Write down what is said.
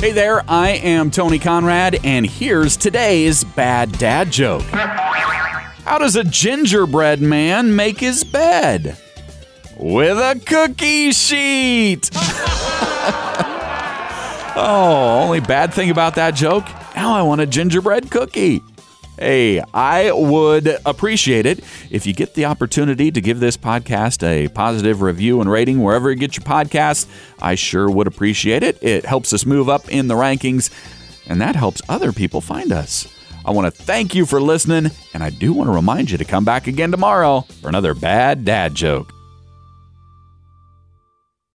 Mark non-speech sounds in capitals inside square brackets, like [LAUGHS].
Hey there, I am Tony Conrad, and here's today's bad dad joke. How does a gingerbread man make his bed? With a cookie sheet! [LAUGHS] oh, only bad thing about that joke? Now I want a gingerbread cookie. Hey, I would appreciate it if you get the opportunity to give this podcast a positive review and rating wherever you get your podcasts. I sure would appreciate it. It helps us move up in the rankings, and that helps other people find us. I want to thank you for listening, and I do want to remind you to come back again tomorrow for another bad dad joke.